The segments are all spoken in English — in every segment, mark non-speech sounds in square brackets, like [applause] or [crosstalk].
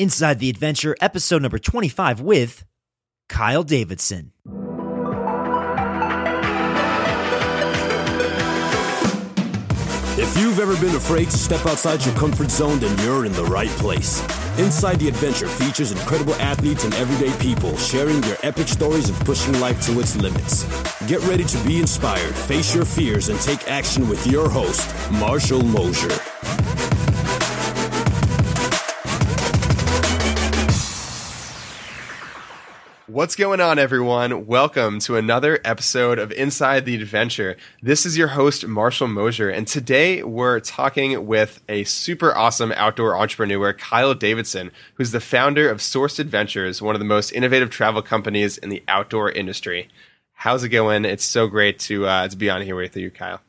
Inside the Adventure, episode number 25 with Kyle Davidson. If you've ever been afraid to step outside your comfort zone, then you're in the right place. Inside the Adventure features incredible athletes and everyday people sharing their epic stories of pushing life to its limits. Get ready to be inspired, face your fears, and take action with your host, Marshall Mosier. What's going on, everyone? Welcome to another episode of Inside the Adventure. This is your host, Marshall Mosier, and today we're talking with a super awesome outdoor entrepreneur, Kyle Davidson, who's the founder of Sourced Adventures, one of the most innovative travel companies in the outdoor industry. How's it going? It's so great to uh, to be on here with you, Kyle.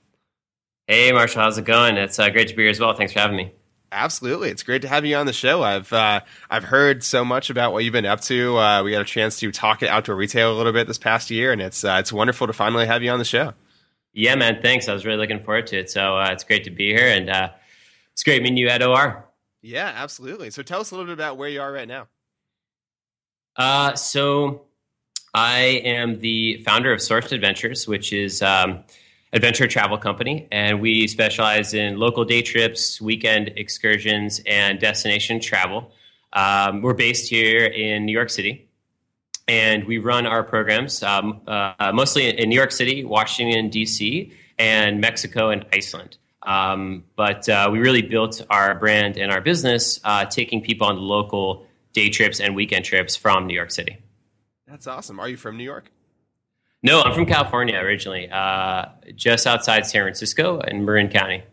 Hey, Marshall, how's it going? It's uh, great to be here as well. Thanks for having me. Absolutely, it's great to have you on the show. I've uh, I've heard so much about what you've been up to. Uh, we got a chance to talk at outdoor retail a little bit this past year, and it's uh, it's wonderful to finally have you on the show. Yeah, man, thanks. I was really looking forward to it. So uh, it's great to be here, and uh, it's great meeting you at OR. Yeah, absolutely. So tell us a little bit about where you are right now. Uh, so I am the founder of Sourced Adventures, which is um, adventure travel company, and we specialize in local day trips, weekend excursions, and destination travel. Um, we're based here in New York City, and we run our programs um, uh, mostly in New York City, Washington, D.C., and Mexico and Iceland. Um, but uh, we really built our brand and our business uh, taking people on local day trips and weekend trips from New York City. That's awesome. Are you from New York? No, I'm from California originally, uh, just outside San Francisco in Marin County.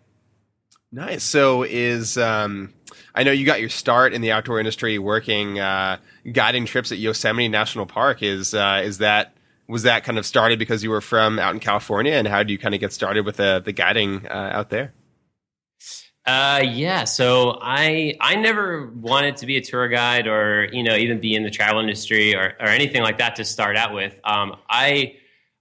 Nice. So, is um, I know you got your start in the outdoor industry working uh, guiding trips at Yosemite National Park. Is uh, is that was that kind of started because you were from out in California, and how do you kind of get started with the the guiding uh, out there? Uh, yeah. So I I never wanted to be a tour guide or you know even be in the travel industry or or anything like that to start out with. Um, I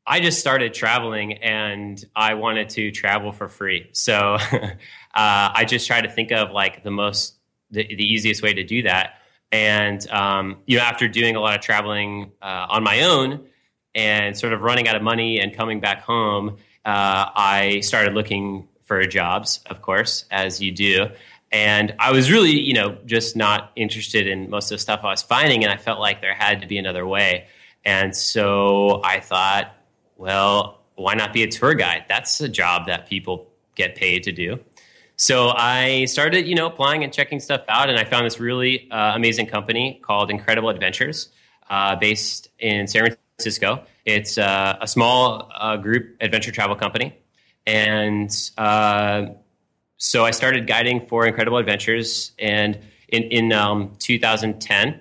I just started traveling and I wanted to travel for free. So [laughs] uh, I just tried to think of like the most, the, the easiest way to do that. And, um, you know, after doing a lot of traveling uh, on my own and sort of running out of money and coming back home, uh, I started looking for jobs, of course, as you do. And I was really, you know, just not interested in most of the stuff I was finding. And I felt like there had to be another way. And so I thought, well, why not be a tour guide? That's a job that people get paid to do. So I started, you know, applying and checking stuff out, and I found this really uh, amazing company called Incredible Adventures, uh, based in San Francisco. It's uh, a small uh, group adventure travel company, and uh, so I started guiding for Incredible Adventures, and in in um, 2010.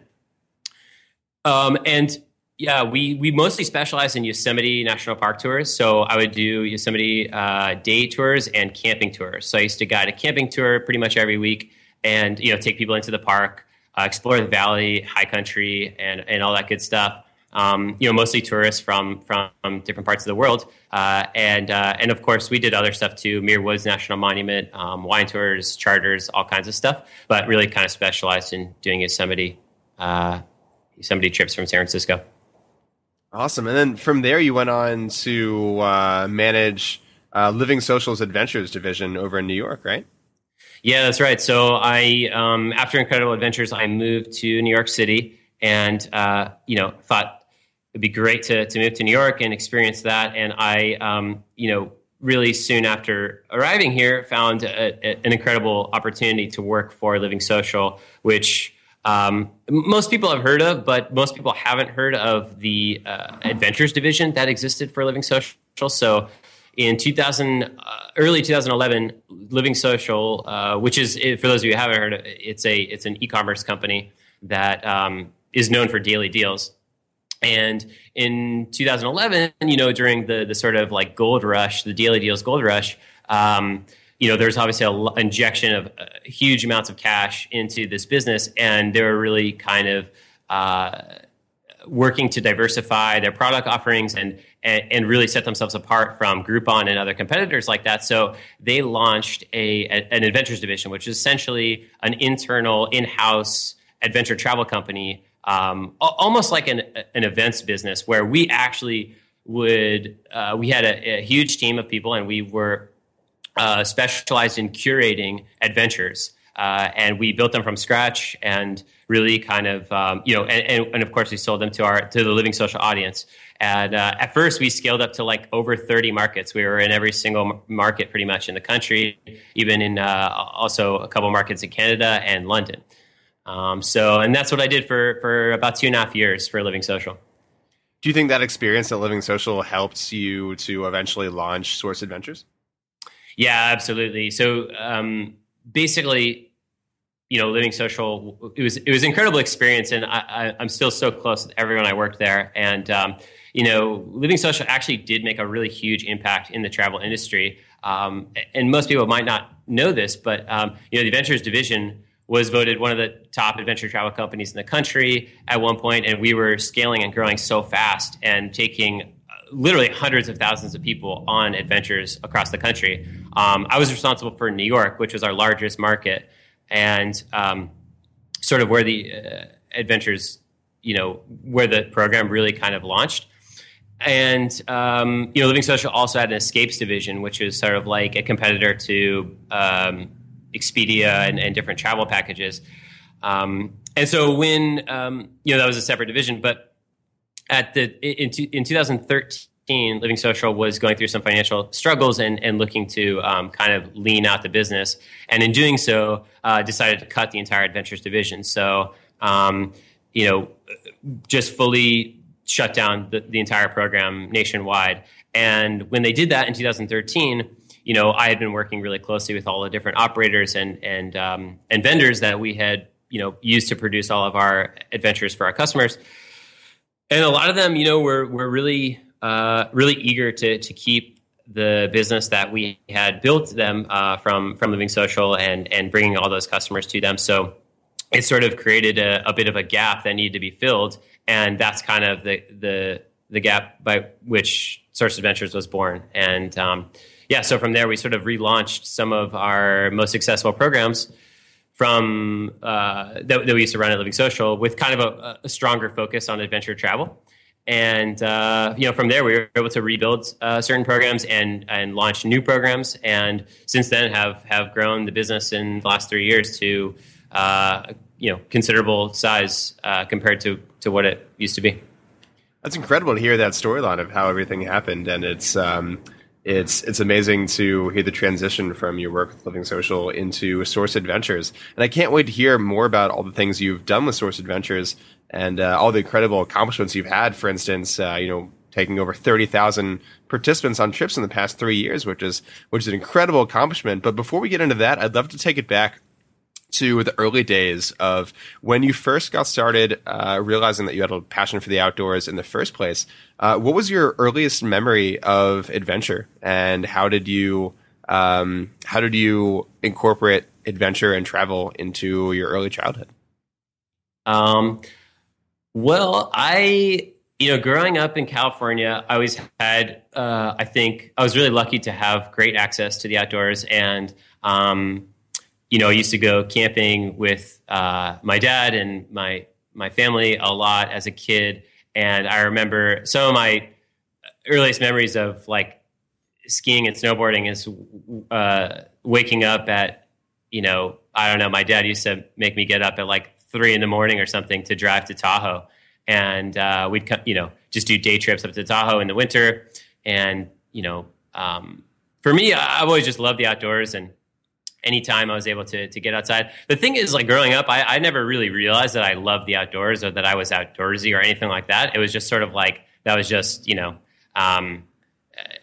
Um, and yeah, we we mostly specialize in Yosemite National Park tours. So I would do Yosemite uh, day tours and camping tours. So I used to guide a camping tour pretty much every week, and you know take people into the park, uh, explore the valley, high country, and and all that good stuff. Um, you know, mostly tourists from from different parts of the world, uh, and uh, and of course we did other stuff too: Muir Woods National Monument, um, wine tours, charters, all kinds of stuff. But really, kind of specialized in doing Yosemite uh, Yosemite trips from San Francisco. Awesome. And then from there, you went on to uh, manage uh, Living Social's Adventures division over in New York, right? Yeah, that's right. So I, um, after Incredible Adventures, I moved to New York City, and uh, you know, thought it'd be great to to move to New York and experience that. And I, um, you know, really soon after arriving here, found a, a, an incredible opportunity to work for Living Social, which um, most people have heard of, but most people haven't heard of the uh, adventures division that existed for Living Social. So, in 2000, uh, early 2011, Living Social, uh, which is for those of you who haven't heard, of it, it's a it's an e-commerce company that um, is known for daily deals. And in 2011, you know, during the the sort of like gold rush, the daily deals gold rush. Um, you know, there's obviously an injection of uh, huge amounts of cash into this business, and they were really kind of uh, working to diversify their product offerings and, and, and really set themselves apart from Groupon and other competitors like that. So they launched a, a an adventures division, which is essentially an internal in-house adventure travel company, um, almost like an, an events business where we actually would, uh, we had a, a, huge team of people and we were uh, specialized in curating adventures. Uh, and we built them from scratch and really kind of um, you know and, and, and, of course we sold them to our to the living social audience and uh, at first we scaled up to like over 30 markets we were in every single market pretty much in the country even in uh, also a couple markets in canada and london um, so and that's what i did for for about two and a half years for living social do you think that experience at living social helped you to eventually launch sourced adventures yeah absolutely so um, basically you know, living social, it was it was an incredible experience, and I, I, am still so close with everyone I worked there. And um, you know, living social actually did make a really huge impact in the travel industry. Um, and most people might not know this, but um, you know, the Adventures division was voted one of the top adventure travel companies in the country at one point, and we were scaling and growing so fast and taking uh, literally hundreds of thousands of people on adventures across the country. Um, I was responsible for New York, which was our largest market and um, sort of where the uh, adventures, you know, where the program really kind of launched. And um, you know, Living Social also had an escapes division, which is sort of like a competitor to um, Expedia and, and, different travel packages. Um, and so when um, you know that was a separate division, but at the in, in 2013 Living Social was going through some financial struggles and, and looking to um, kind of lean out the business. And in doing so, uh, decided to cut the entire adventures division. So, um, you know, just fully shut down the, the, entire program nationwide. And when they did that in 2013, you know, I had been working really closely with all the different operators and and um, and vendors that we had you know used to produce all of our adventures for our customers. And a lot of them, you know, were were really uh, really eager to to keep the business that we had built them uh, from from Living Social and and bringing all those customers to them. So it sort of created a, a bit of a gap that needed to be filled, and that's kind of the the the gap by which Sourced Adventures was born. And um, yeah, so from there we sort of relaunched some of our most successful programs from uh, that, that, we used to run at Living Social with kind of a, a stronger focus on adventure travel. And uh, you know from there we were able to rebuild uh, certain programs and and launch new programs. And since then have have grown the business in the last three years to uh, you know considerable size uh, compared to to what it used to be. That's incredible to hear that storyline of how everything happened. And it's um, it's it's amazing to hear the transition from your work with Living Social into Sourced Adventures, and I can't wait to hear more about all the things you've done with Sourced Adventures and uh, all the incredible accomplishments you've had. For instance, uh, you know, taking over thirty thousand participants on trips in the past three years, which is which is an incredible accomplishment. But before we get into that, I'd love to take it back to the early days of when you first got started uh, realizing that you had a passion for the outdoors in the first place. Uh, what was your earliest memory of adventure, and how did you um, how did you incorporate adventure and travel into your early childhood? Um, well, I you know, growing up in California, I always had, uh, I think, I was really lucky to have great access to the outdoors. And, um, you know, I used to go camping with uh, my dad and my my family a lot as a kid. And I remember some of my earliest memories of like skiing and snowboarding is uh, waking up at, you know, I don't know, my dad used to make me get up at like three in the morning or something to drive to Tahoe, and uh, we'd you know just do day trips up to Tahoe in the winter, and you know, um, for me, I've always just loved the outdoors, and anytime I was able to to get outside. The thing is, like growing up, I, I never really realized that I loved the outdoors or that I was outdoorsy or anything like that. It was just sort of like that was just you know. Um,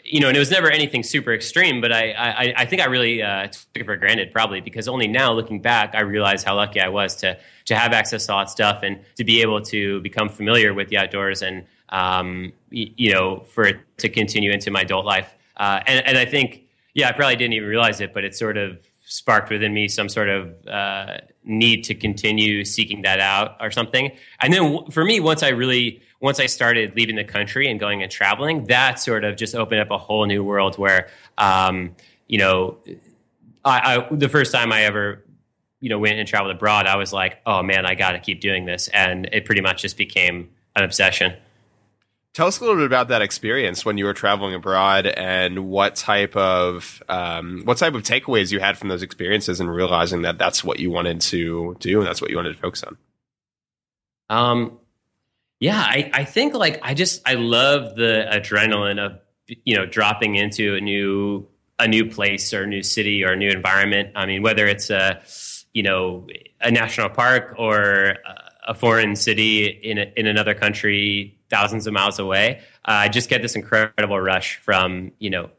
you know, and it was never anything super extreme, but I, I, I think I really uh, took it for granted, probably because only now, looking back, I realize how lucky I was to to have access to all that stuff and to be able to become familiar with the outdoors and um, y- you know for it to continue into my adult life. Uh, and, and I think, yeah, I probably didn't even realize it, but it's sort of sparked within me some sort of uh, need to continue seeking that out or something. And then for me, once I really once I started leaving the country and going and traveling, that sort of just opened up a whole new world where, um, you know, I, I, the first time I ever you know went and traveled abroad, I was like, oh man, I got to keep doing this, and it pretty much just became an obsession. Tell us a little bit about that experience when you were traveling abroad, and what type of um, what type of takeaways you had from those experiences, and realizing that that's what you wanted to do, and that's what you wanted to focus on. Um, yeah, I, I think like I just I love the adrenaline of you know dropping into a new a new place or a new city or a new environment. I mean, whether it's a you know a national park or a foreign city in a, in another country thousands of miles away. Uh, I just get this incredible rush from you know,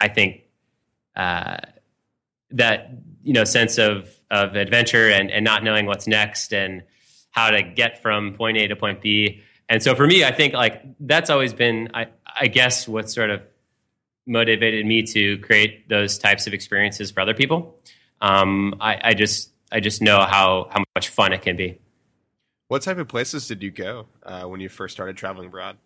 I think uh, that you know sense of of adventure and and not knowing what's next and how to get from point A to point B. And so for me, I think like that's always been I I guess what sort of motivated me to create those types of experiences for other people. Um, I, I just I just know how how much fun it can be. What type of places did you go uh, when you first started traveling abroad?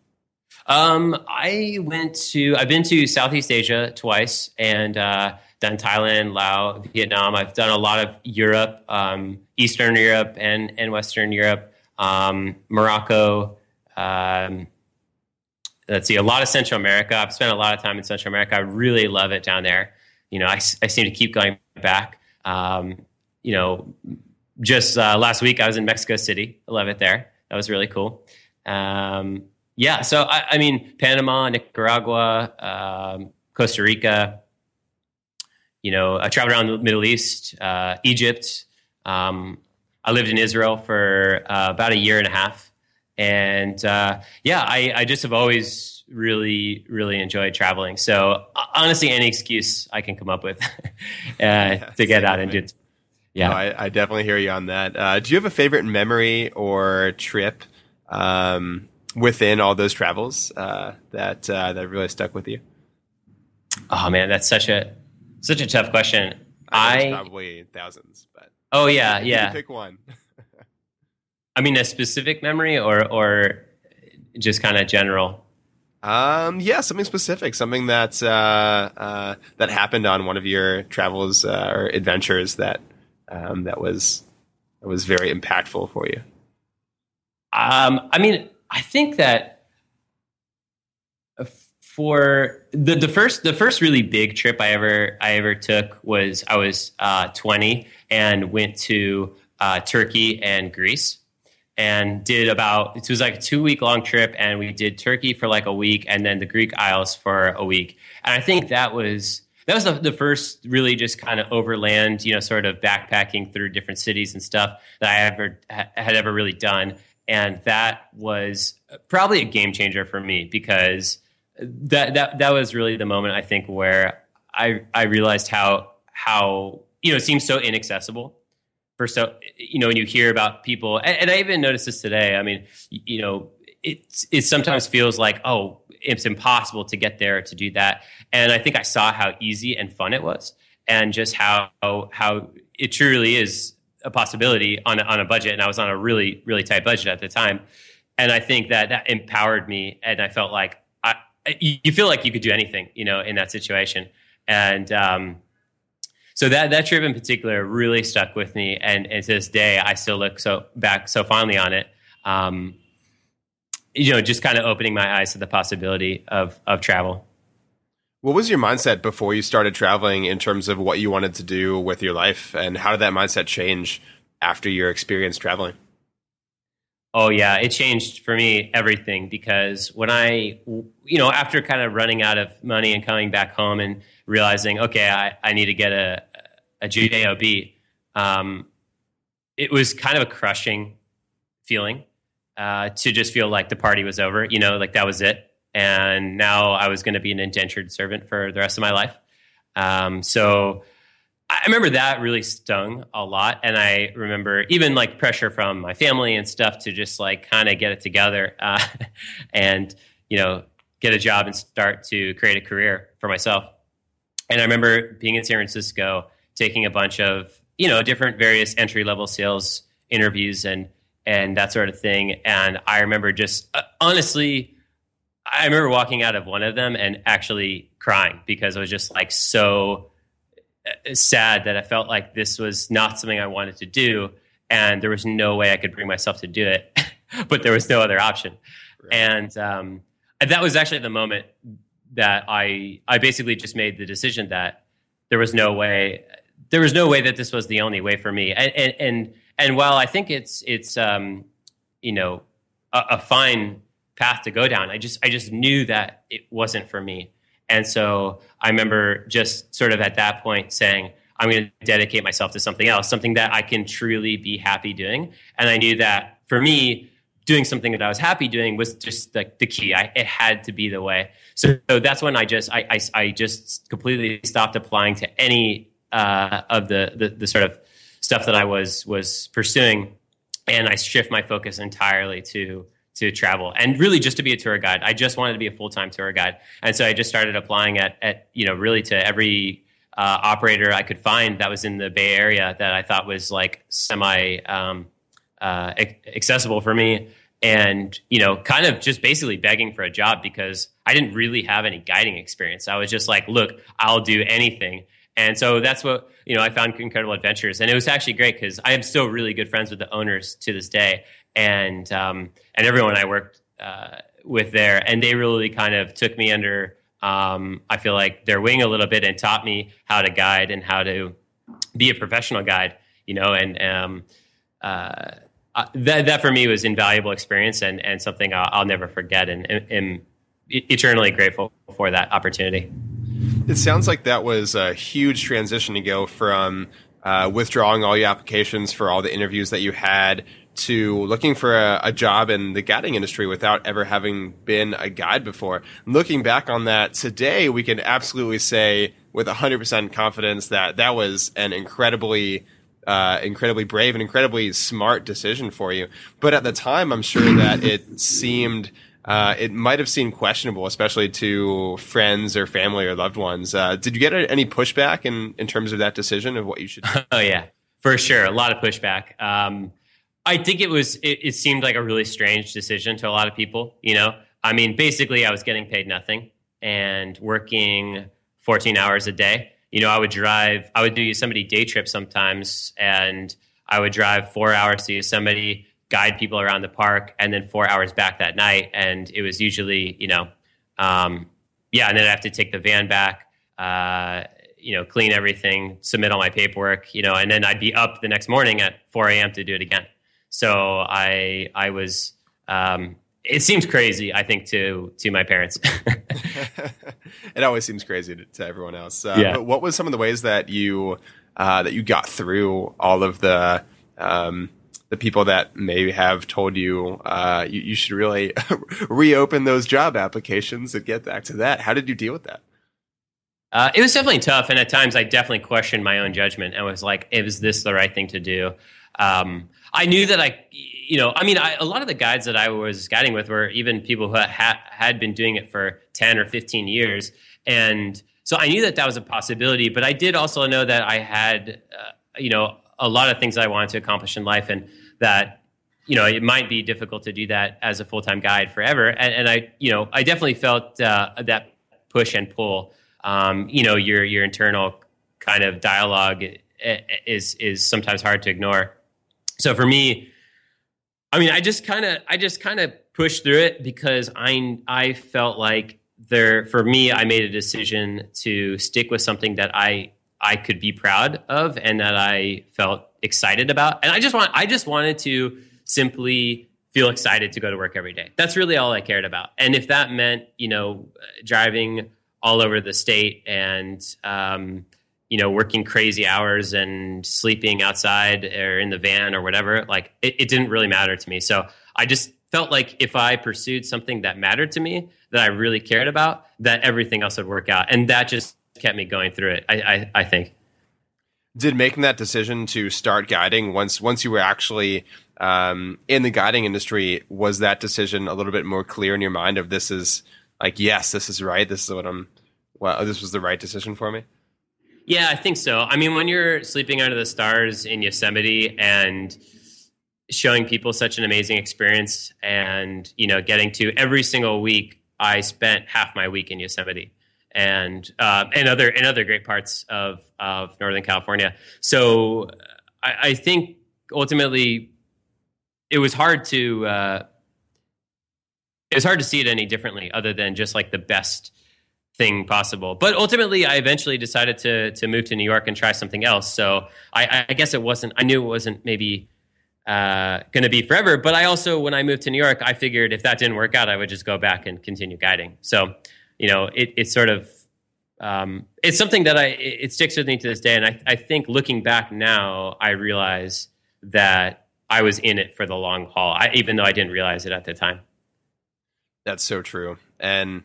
Um, I went to I've been to Southeast Asia twice and uh, done Thailand, Laos, Vietnam. I've done a lot of Europe, um, Eastern Europe, and and Western Europe, um, Morocco. Um, let's see, a lot of Central America. I've spent a lot of time in Central America. I really love it down there. You know, I, I seem to keep going back. Um, you know, just uh, last week I was in Mexico City. I love it there. That was really cool. Um, yeah, so I, I, mean, Panama, Nicaragua, um, Costa Rica. You know, I traveled around the Middle East, uh, Egypt. Um, I lived in Israel for uh, about a year and a half, and uh, yeah, I, I, just have always really, really enjoyed traveling. So honestly, any excuse I can come up with [laughs] uh, to get out and do yeah, no, I, I, definitely hear you on that. Uh, do you have a favorite memory or trip um, within all those travels uh, that uh, that really stuck with you? Oh man, that's such a such a tough question. I, I probably thousands, but oh yeah, yeah. pick one. [laughs] I mean, a specific memory or or just kind of general. Um, yeah, something specific, something that uh, uh, that happened on one of your travels uh, or adventures that um, that was that was very impactful for you? Um, I mean, I think that for the, the first the first really big trip I ever I ever took was I was uh, 20 and went to uh, Turkey and Greece and did about it was like a two week long trip and we did Turkey for like a week and then the Greek Isles for a week and I think that was that was the, the first really just kind of overland, you know, sort of backpacking through different cities and stuff that I ever had ever really done. And that was uh, probably a game changer for me because uh, that that that was really the moment I think where I I realized how how you know it seems so inaccessible for so you know when you hear about people and, and I even noticed this today. I mean, you know, it it sometimes feels like oh it's impossible to get there to do that. And I think I saw how easy and fun it was, and just how how it truly is a possibility on a, on a budget. And I was on a really really tight budget at the time, and I think that that empowered me, and I felt like I you feel like you could do anything, you know, in that situation, and. Um, so that that trip in particular really stuck with me, and, and to this day, I still look so back so fondly on it. Um, you know, just kind of opening my eyes to the possibility of of travel. What was your mindset before you started traveling in terms of what you wanted to do with your life, and how did that mindset change after your experience traveling? Oh yeah, it changed for me everything because when I, you know, after kind of running out of money and coming back home and realizing, okay, I, I need to get a a job, um, it was kind of a crushing feeling uh, to just feel like the party was over, you know, like that was it. And now I was going to be an indentured servant for the rest of my life. Um, so I remember that really stung a lot. And I remember even like pressure from my family and stuff to just like kind of get it together [laughs] uh, and, you know, get a job and start to create a career for myself. And I remember being in San Francisco, taking a bunch of, you know, different various entry level sales interviews and, and that sort of thing. And I remember just uh, honestly, I remember walking out of one of them and actually crying because I was just like so uh, sad that I felt like this was not something I wanted to do, and there was no way I could bring myself to do it, [laughs] but there was no other option. Right. And um, that was actually the moment that I I basically just made the decision that there was no way there was no way that this was the only way for me. And and and, and while I think it's it's um, you know a, a fine path to go down, I just I just knew that it wasn't for me. And so I remember just sort of at that point saying, I'm going to dedicate myself to something else, something that I can truly be happy doing. And I knew that for me, doing something that I was happy doing was just the, the key. I, it had to be the way. So, so that's when I just I, I, I, just completely stopped applying to any uh, of the, the, the sort of stuff that I was was pursuing, and I shift my focus entirely to to travel and really just to be a tour guide. I just wanted to be a full time tour guide, and so I just started applying at at you know really to every uh, operator I could find that was in the Bay Area that I thought was like semi um, uh, accessible for me, and you know kind of just basically begging for a job because I didn't really have any guiding experience. I was just like, look, I'll do anything. And so that's what you know. I found Incredible Adventures, and it was actually great because I am still really good friends with the owners to this day and um, and everyone I worked uh, with there, and they really kind of took me under. Um, I feel like their wing a little bit and taught me how to guide and how to be a professional guide. You know, and um, uh, uh that that for me was invaluable experience and and something I'll, I'll never forget, and am eternally grateful for that opportunity. It sounds like that was a huge transition to go from uh, withdrawing all your applications for all the interviews that you had to looking for a, a, job in the guiding industry without ever having been a guide before. Looking back on that today, we can absolutely say with 100% confidence that that was an incredibly uh, incredibly brave and incredibly smart decision for you. But at the time, I'm sure that it seemed uh, it might have seemed questionable, especially to friends or family or loved ones. Uh, did you get any pushback in in terms of that decision of what you should? do? [laughs] Oh yeah, for sure, a lot of pushback. Um, I think it was it, it, seemed like a really strange decision to a lot of people. You know, I mean, basically, I was getting paid nothing and working 14 hours a day. You know, I would drive, I would do Yosemite day trips sometimes, and I would drive four hours to Yosemite, guide people around the park, and then four hours back that night. And it was usually, you know, um, yeah, and then I have to take the van back. Uh, you know, clean everything, submit all my paperwork, you know, and then I'd be up the next morning at 4 a.m. to do it again. So I I was um, it seems crazy, I think, to to my parents. [laughs] [laughs] it always seems crazy to, to everyone else. Uh, yeah. But what was some of the ways that you uh, that you got through all of the um, the people that may have told you, uh, you, you should really [laughs] reopen those job applications and get back to that? How did you deal with that? Uh, it was definitely tough, and at times I definitely questioned my own judgment and was like, "Is this the right thing to do?" Um, I knew that I, you know, I mean, I, a lot of the guides that I was guiding with were even people who ha- had been doing it for 10 or 15 years. And so I knew that that was a possibility, but I did also know that I had, uh, you know, a lot of things I wanted to accomplish in life and that, you know, it might be difficult to do that as a full time guide forever. And, and, I, you know, I definitely felt uh, that push and pull. Um, you know, your your internal kind of dialogue is is sometimes hard to ignore. So for me, I mean, I just kind of I just kind of pushed through it because I I felt like there for me I made a decision to stick with something that I I could be proud of and that I felt excited about. And I just want I just wanted to simply feel excited to go to work every day. That's really all I cared about. And if that meant, you know, driving all over the state and um, you know, working crazy hours and sleeping outside or in the van or whatever, like it, it, didn't really matter to me. So I just felt like if I pursued something that mattered to me, that I really cared about, that everything else would work out. And that just kept me going through it, I, I, I think. Did making that decision to start guiding once once you were actually um, in the guiding industry, was that decision a little bit more clear in your mind of this is like, yes, this is right. This is what I'm, well, this was the right decision for me? Yeah, I think so. I mean, when you're sleeping under the stars in Yosemite and showing people such an amazing experience and, you know, getting to every single week, I spent half my week in Yosemite. And uh, and other and other great parts of of Northern California. So I, I think ultimately it was hard to uh, it was hard to see it any differently, other than just like the best thing possible. But ultimately, I eventually decided to to move to New York and try something else. So I, I guess it wasn't. I knew it wasn't maybe uh, going to be forever. But I also, when I moved to New York, I figured if that didn't work out, I would just go back and continue guiding. So you know, it, it's sort of um, it's something that I it sticks with me to this day. And I, I think looking back now, I realize that I was in it for the long haul, I, even though I didn't realize it at the time. That's so true. And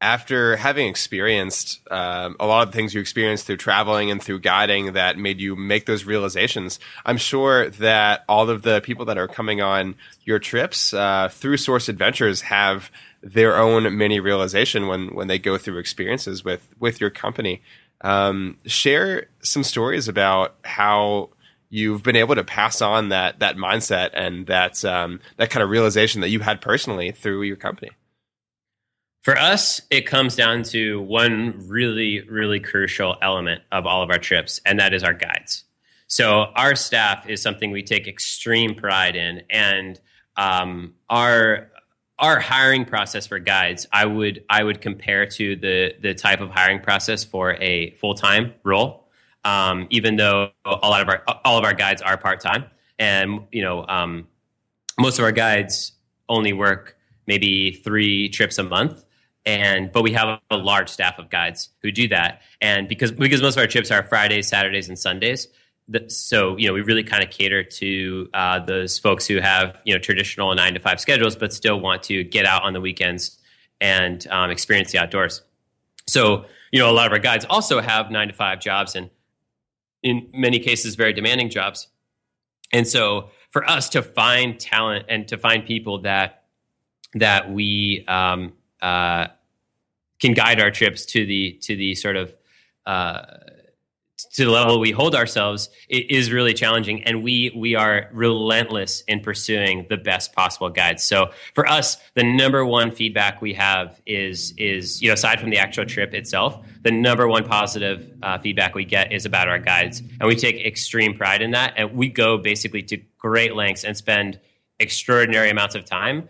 after having experienced um, a lot of the things you experienced through traveling and through guiding that made you make those realizations, I'm sure that all of the people that are coming on your trips uh, through Sourced Adventures have their own mini realization when when they go through experiences with with your company. Um, share some stories about how you've been able to pass on that that mindset and that um, that kind of realization that you had personally through your company. For us, it comes down to one really, really crucial element of all of our trips, and that is our guides. So, our staff is something we take extreme pride in, and um, our our hiring process for guides, I would I would compare to the the type of hiring process for a full time role um, even though a lot of our all of our guides are part time, and you know um, most of our guides only work maybe three trips a month. And but we have a large staff of guides who do that, and because because most of our trips are Fridays, Saturdays, and Sundays, so you know we really kind of cater to uh, those folks who have you know traditional nine to five schedules, but still want to get out on the weekends and um, experience the outdoors. So you know a lot of our guides also have nine to five jobs, and in many cases very demanding jobs. And so for us to find talent and to find people that that we um, uh, can guide our trips to the to the sort of uh, to the level we hold ourselves is really challenging and we we are relentless in pursuing the best possible guides. So for us the number one feedback we have is is you know aside from the actual trip itself the number one positive uh, feedback we get is about our guides and we take extreme pride in that and we go basically to great lengths and spend extraordinary amounts of time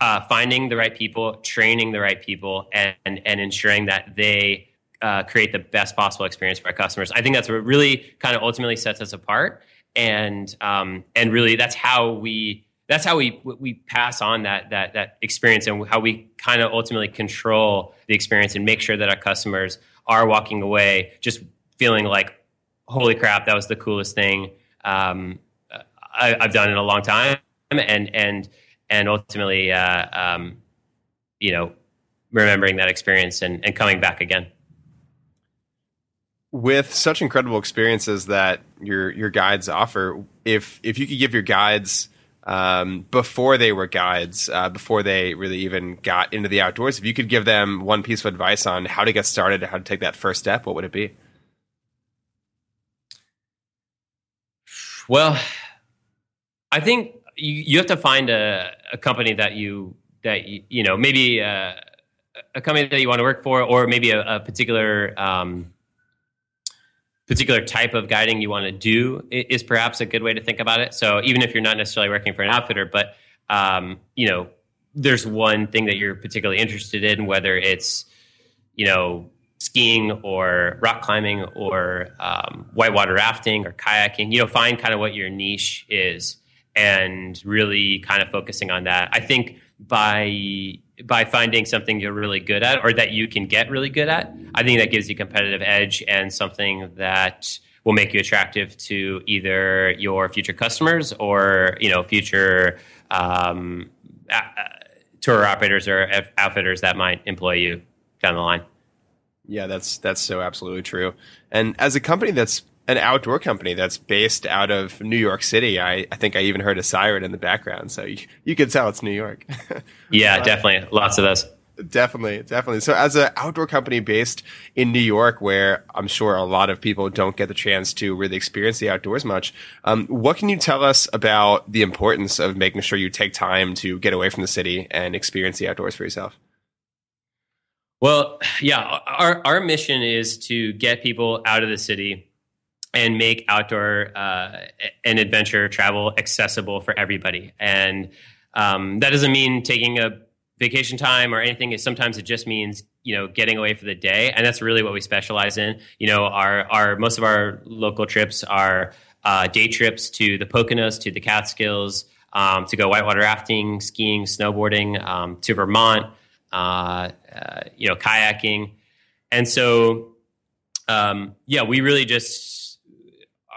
uh, finding the right people training the right people and, and and ensuring that they uh, create the best possible experience for our customers. I think that's what really kind of ultimately sets us apart, and um, and really that's how we that's how we we pass on that that that experience and how we kind of ultimately control the experience and make sure that our customers are walking away just feeling like holy crap that was the coolest thing um, I, have done in a long time. And and and ultimately uh, um, you know remembering that experience and, and coming back again with such incredible experiences that your your guides offer, if if you could give your guides um, before they were guides, uh, before they really even got into the outdoors, if you could give them one piece of advice on how to get started, how to take that first step, what would it be? Well, I think you, you have to find a, a company that you that you, you know maybe a, uh, a company that you want to work for, or maybe a, a particular um, particular type of guiding you want to do is perhaps a good way to think about it. So even if you're not necessarily working for an outfitter, but um, you know, there's one thing that you're particularly interested in, whether it's you know skiing or rock climbing or um, whitewater rafting or kayaking. You know, find kind of what your niche is and really kind of focusing on that. I think by by finding something you're really good at or that you can get really good at, I think that gives you competitive edge and something that will make you attractive to either your future customers or you know future um, uh, tour operators or outfitters that might employ you down the line. Yeah, that's that's so absolutely true. And as a company that's an outdoor company that's based out of New York City. I, I think I even heard a siren in the background, so you, you could tell it's New York. [laughs] yeah, definitely. Lots of those. Definitely, definitely. So, as an outdoor company based in New York, where I'm sure a lot of people don't get the chance to really experience the outdoors much, um, what can you tell us about the importance of making sure you take time to get away from the city and experience the outdoors for yourself? Well, yeah, our our mission is to get people out of the city and make outdoor uh, and adventure travel accessible for everybody. And um, that doesn't mean taking a vacation time or anything. Sometimes it just means you know getting away for the day, and that's really what we specialize in. You know, our our most of our local trips are uh, day trips to the Poconos, to the Catskills, um, to go whitewater rafting, skiing, snowboarding, um, to Vermont uh, uh, you know, kayaking. And so, um, yeah, we really just,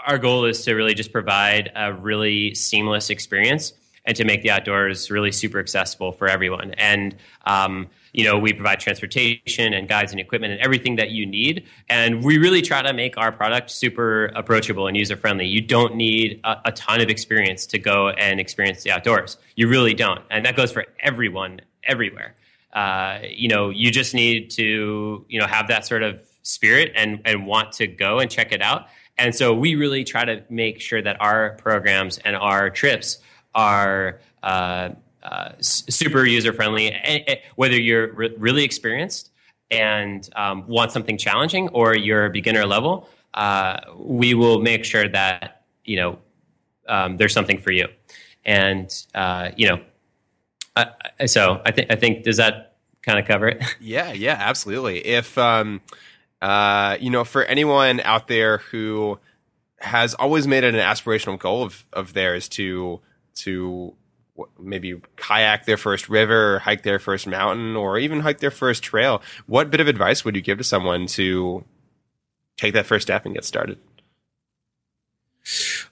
our goal is to really just provide a really seamless experience and to make the outdoors really super accessible for everyone. And, um, you know, we provide transportation and guides and equipment and everything that you need. And we really try to make our product super approachable and user friendly. You don't need a, a, ton of experience to go and experience the outdoors. You really don't. And that goes for everyone everywhere uh, you know, you just need to, you know, have that sort of spirit and, and want to go and check it out. And so we really try to make sure that our programs and our trips are uh, uh, super user friendly, whether you're re- really experienced and um, want something challenging or you're beginner level, uh, we will make sure that, you know, um, there's something for you. And, uh, you know, so I think I think does that kind of cover it? Yeah, yeah, absolutely. If um, uh, you know, for anyone out there who has always made it an aspirational goal of of theirs to to maybe kayak their first river, hike their first mountain, or even hike their first trail, what bit of advice would you give to someone to take that first step and get started?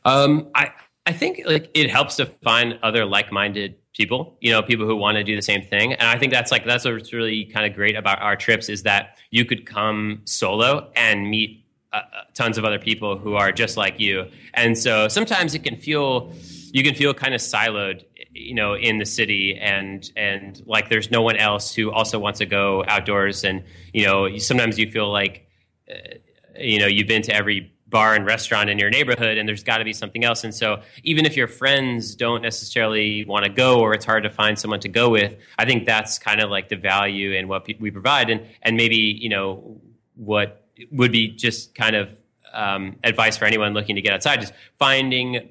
Um, I I think like it helps to find other like minded people, you know, people who want to do the same thing. And I think that's like that's what's really kind of great about our trips is that you could come solo and meet uh, uh, tons of other people who are just like you. And so sometimes it can feel you can feel kind of siloed, you know, in the city and and like there's no one else who also wants to go outdoors and you know, sometimes you feel like uh, you know, you've been to every bar and restaurant in your neighborhood and there's got to be something else. And so even if your friends don't necessarily want to go or it's hard to find someone to go with i think that's kind of like the value in what we provide. And and maybe you know what would be just kind of um, advice for anyone looking to get outside just finding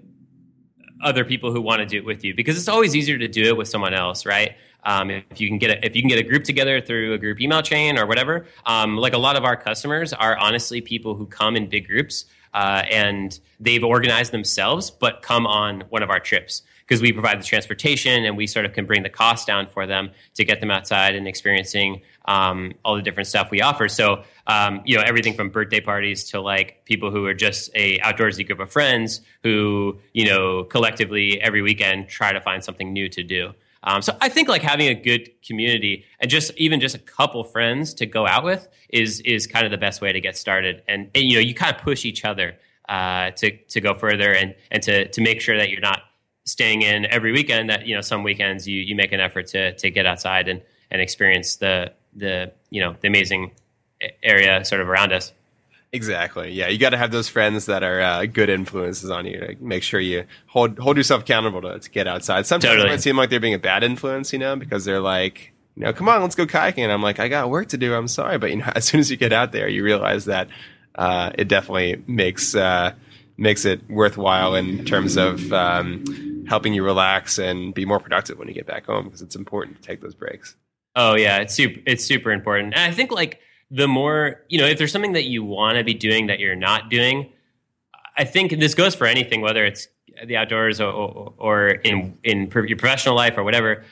other people who want to do it with you. Because it's always easier to do it with someone else right um, if you can get a, if you can get a group together through a group email chain or whatever, um, like a lot of our customers are honestly people who come in big groups uh, and they've organized themselves, but come on one of our trips because we provide the transportation and we sort of can bring the cost down for them to get them outside and experiencing um, all the different stuff we offer. So, um, you know, everything from birthday parties to like people who are just a outdoorsy group of friends who, you know, collectively every weekend try to find something new to do. Um, so I think like having a good community and just even just a couple friends to go out with is is kind of the best way to get started. And, and you know you kind of push each other uh, to to go further and and to to make sure that you're not staying in every weekend. That you know some weekends you you make an effort to to get outside and and experience the the you know the amazing area sort of around us. Exactly. Yeah, you got to have those friends that are uh, good influences on you. To make sure you hold hold yourself accountable to, to get outside. Sometimes totally. it might seem like they're being a bad influence, you know, because they're like, you know, come on, let's go kayaking. And I'm like, I got work to do. I'm sorry, but you know, [laughs] as soon as you get out there, you realize that uh, it definitely makes uh, makes it worthwhile in terms of um, helping you relax and be more productive when you get back home because it's important to take those breaks. Oh yeah, it's super. It's super important, and I think like the more, you know, if there's something that you want to be doing that you're not doing, I think this goes for anything, whether it's the outdoors or, or, in, in your professional life or whatever.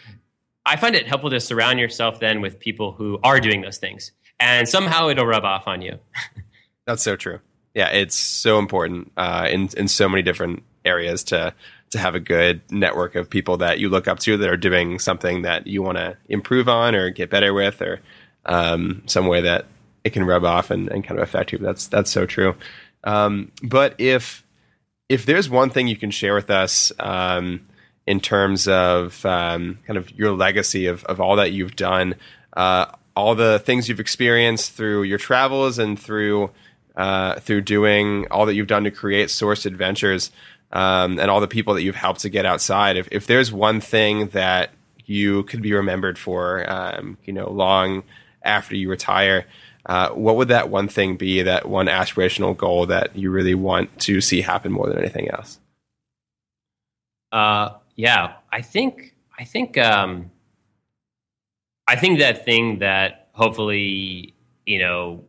I find it helpful to surround yourself then with people who are doing those things and somehow it'll rub off on you. [laughs] That's so true. Yeah, it's so important uh, in in so many different areas to to have a good network of people that you look up to that are doing something that you want to improve on or get better with or um, some way that it can rub off and, and kind of affect you. That's that's so true. Um, but if if there's one thing you can share with us um, in terms of um, kind of your legacy of, of all that you've done, uh, all the things you've experienced through your travels and through uh, through doing all that you've done to create Sourced Adventures, um, and all the people that you've helped to get outside. If, if there's one thing that you could be remembered for, um, you know, long after you retire. Uh, what would that one thing be? That one aspirational goal that you really want to see happen more than anything else? Uh, yeah, I think I think um, I think that thing that hopefully you know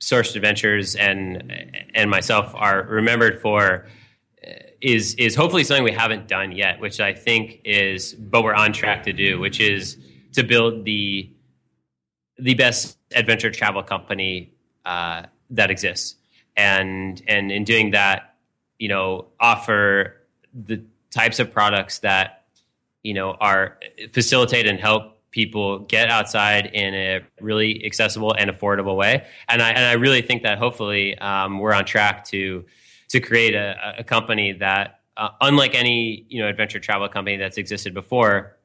Sourced Adventures and and myself are remembered for uh, is is hopefully something we haven't done yet, which I think is, but we're on track to do, which is to build the the best adventure travel company uh, that exists, and and in doing that, you know, offer the types of products that you know are facilitate and help people get outside in a really accessible and affordable way. And I and I really think that hopefully um, we're on track to to create a, a company that, uh, unlike any you know adventure travel company that's existed before,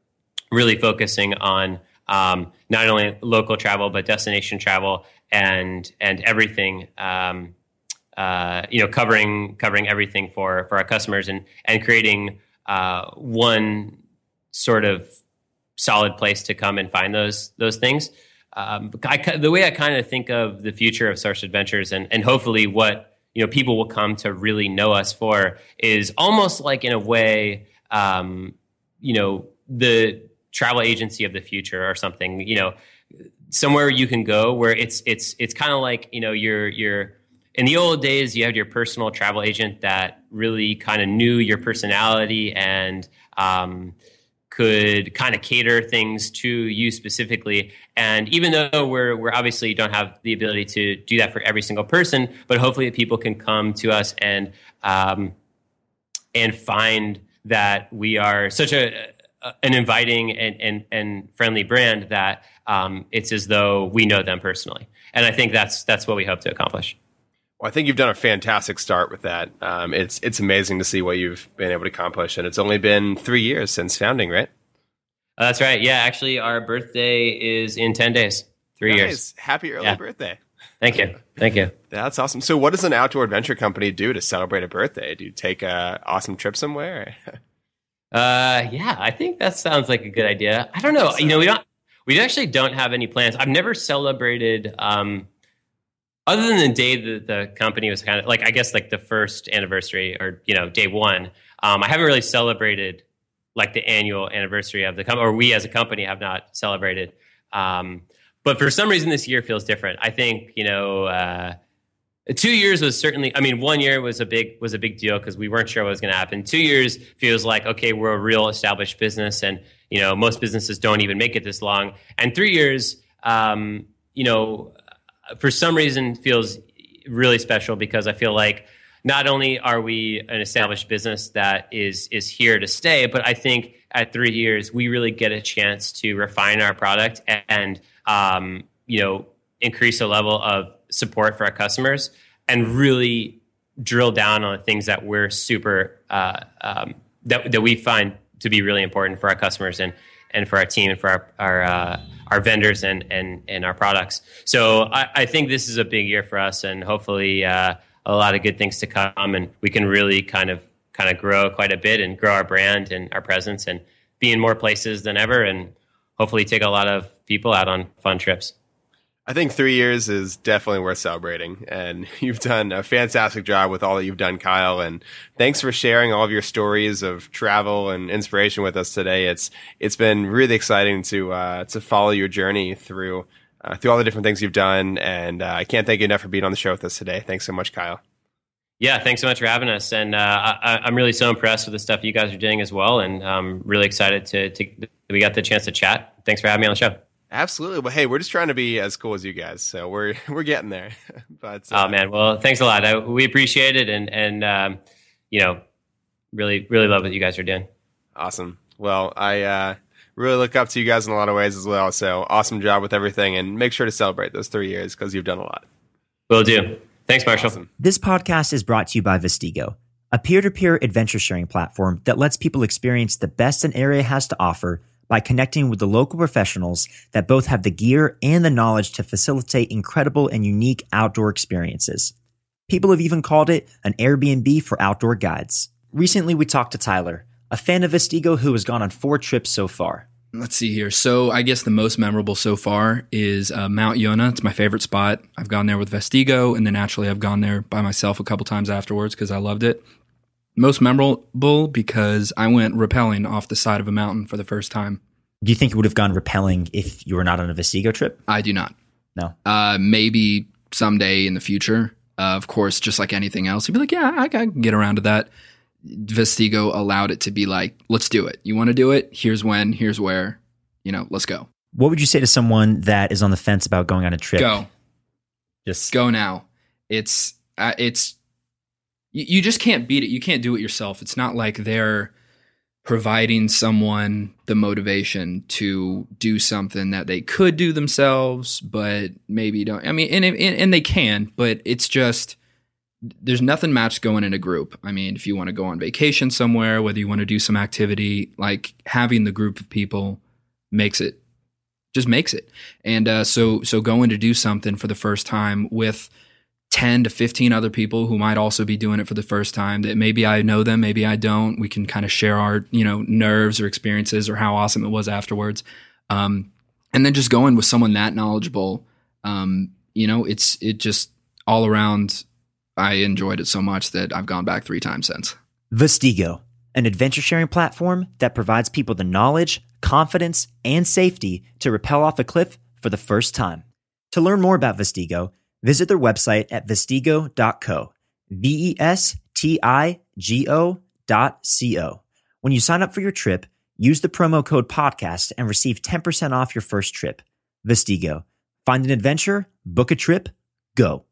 really focusing on um, not only local travel but destination travel and and everything. Um, uh, you know, covering covering everything for for our customers and and creating uh, one sort of solid place to come and find those those things. Um, I, the way I kind of think of the future of Sourced Adventures and and hopefully what you know people will come to really know us for is almost like in a way um, you know the travel agency of the future or something you know somewhere you can go where it's it's it's kind of like you know you're you're in the old days you had your personal travel agent that really kind of knew your personality and um, could kind of cater things to you specifically. And even though we're we're obviously don't have the ability to do that for every single person, but hopefully people can come to us and um, and find that we are such a, an inviting and, and, and friendly brand that um, it's as though we know them personally. And I think that's that's what we hope to accomplish. Well, I think you've done a fantastic start with that. Um, it's it's amazing to see what you've been able to accomplish, and it's only been three years since founding, right? Uh, that's right. Yeah, actually, our birthday is in ten days. Three nice. years. Happy early Yeah. birthday! Thank you. Thank you. That's awesome. So, what does an outdoor adventure company do to celebrate a birthday? Do you take a awesome trip somewhere? [laughs] Uh, yeah, I think that sounds like a good idea. I don't know. You know, we don't. We actually don't have any plans. I've never celebrated. Um, other than the day that the company was kind of like, I guess, like the first anniversary or you know, day one. Um, I haven't really celebrated like the annual anniversary of the company, or we as a company have not celebrated. Um, but for some reason, this year feels different. I think you know. Uh, two years was certainly i mean one year was a big was a big deal because we weren't sure what was going to happen. Two years feels like okay we're a real established business and you know most businesses don't even make it this long. And three years um, you know for some reason feels really special because i feel like not only are we an established business that is is here to stay but i think at three years we really get a chance to refine our product and um, you know increase the level of support for our customers and really drill down on the things that we're super uh, um, that that we find to be really important for our customers and and for our team and for our our, uh, our vendors and and and our products. So I, I think this is a big year for us, and hopefully uh, a lot of good things to come, and we can really kind of kind of grow quite a bit and grow our brand and our presence and be in more places than ever, and hopefully take a lot of people out on fun trips. I think three years is definitely worth celebrating, and [laughs] you've done a fantastic job with all that you've done, Kyle. And thanks for sharing all of your stories of travel and inspiration with us today. It's it's been really exciting to uh, to follow your journey through uh, through all the different things you've done, and uh, I can't thank you enough for being on the show with us today. Thanks so much, Kyle. Yeah, thanks so much for having us, and uh, I, I'm really so impressed with the stuff you guys are doing as well, and I'm really excited to, to we got the chance to chat. Thanks for having me on the show. Absolutely. Well, hey, we're just trying to be as cool as you guys, so we're [laughs] we're getting there. [laughs] but Oh man, well, thanks a lot. I, we appreciate it, and and um, you know, really really love what you guys are doing. Awesome. Well, I uh, really look up to you guys in a lot of ways as well. So awesome job with everything, and make sure to celebrate those three years because you've done a lot. Will do. Thanks, Marshall. Awesome. This podcast is brought to you by Vestigo, a peer to peer adventure sharing platform that lets people experience the best an area has to offer by connecting with the local professionals that both have the gear and the knowledge to facilitate incredible and unique outdoor experiences. People have even called it an Airbnb for outdoor guides. Recently, we talked to Tyler, a fan of Vestigo who has gone on four trips so far. let's see here. So I guess the most memorable so far is uh, Mount Yonah. It's my favorite spot. I've gone there with Vestigo, and then naturally I've gone there by myself a couple times afterwards because I loved it. Most memorable because I went rappelling off the side of a mountain for the first time. Do you think you would have gone rappelling if you were not on a Vestigo trip? I do not. No. Uh, maybe someday in the future. Uh, of course, just like anything else, you'd be like, yeah, I can get around to that. Vestigo allowed it to be like, let's do it. You want to do it? Here's when, here's where, you know, let's go. What would you say to someone that is on the fence about going on a trip? Go. Just Go now. It's, uh, it's, you, you just can't beat it. You can't do it yourself. It's not like they're providing someone the motivation to do something that they could do themselves, but maybe don't. I mean, and, and, and they can, but it's just, there's nothing matched going in a group. I mean, if you want to go on vacation somewhere, whether you want to do some activity, like having the group of people makes it just makes it. And uh, so so going to do something for the first time with 10 to 15 other people who might also be doing it for the first time that maybe I know them, maybe I don't. We can kind of share our, you know, nerves or experiences or how awesome it was afterwards. Um, and then just going with someone that knowledgeable, um, you know, it's it just all around I enjoyed it so much that I've gone back three times since. Vestigo, an adventure sharing platform that provides people the knowledge, confidence, and safety to rappel off a cliff for the first time. To learn more about Vestigo, visit their website at vestigo.co. V E S T I G O dot C O. When you sign up for your trip, use the promo code podcast and receive 10% off your first trip. Vestigo. Find an adventure, book a trip, go.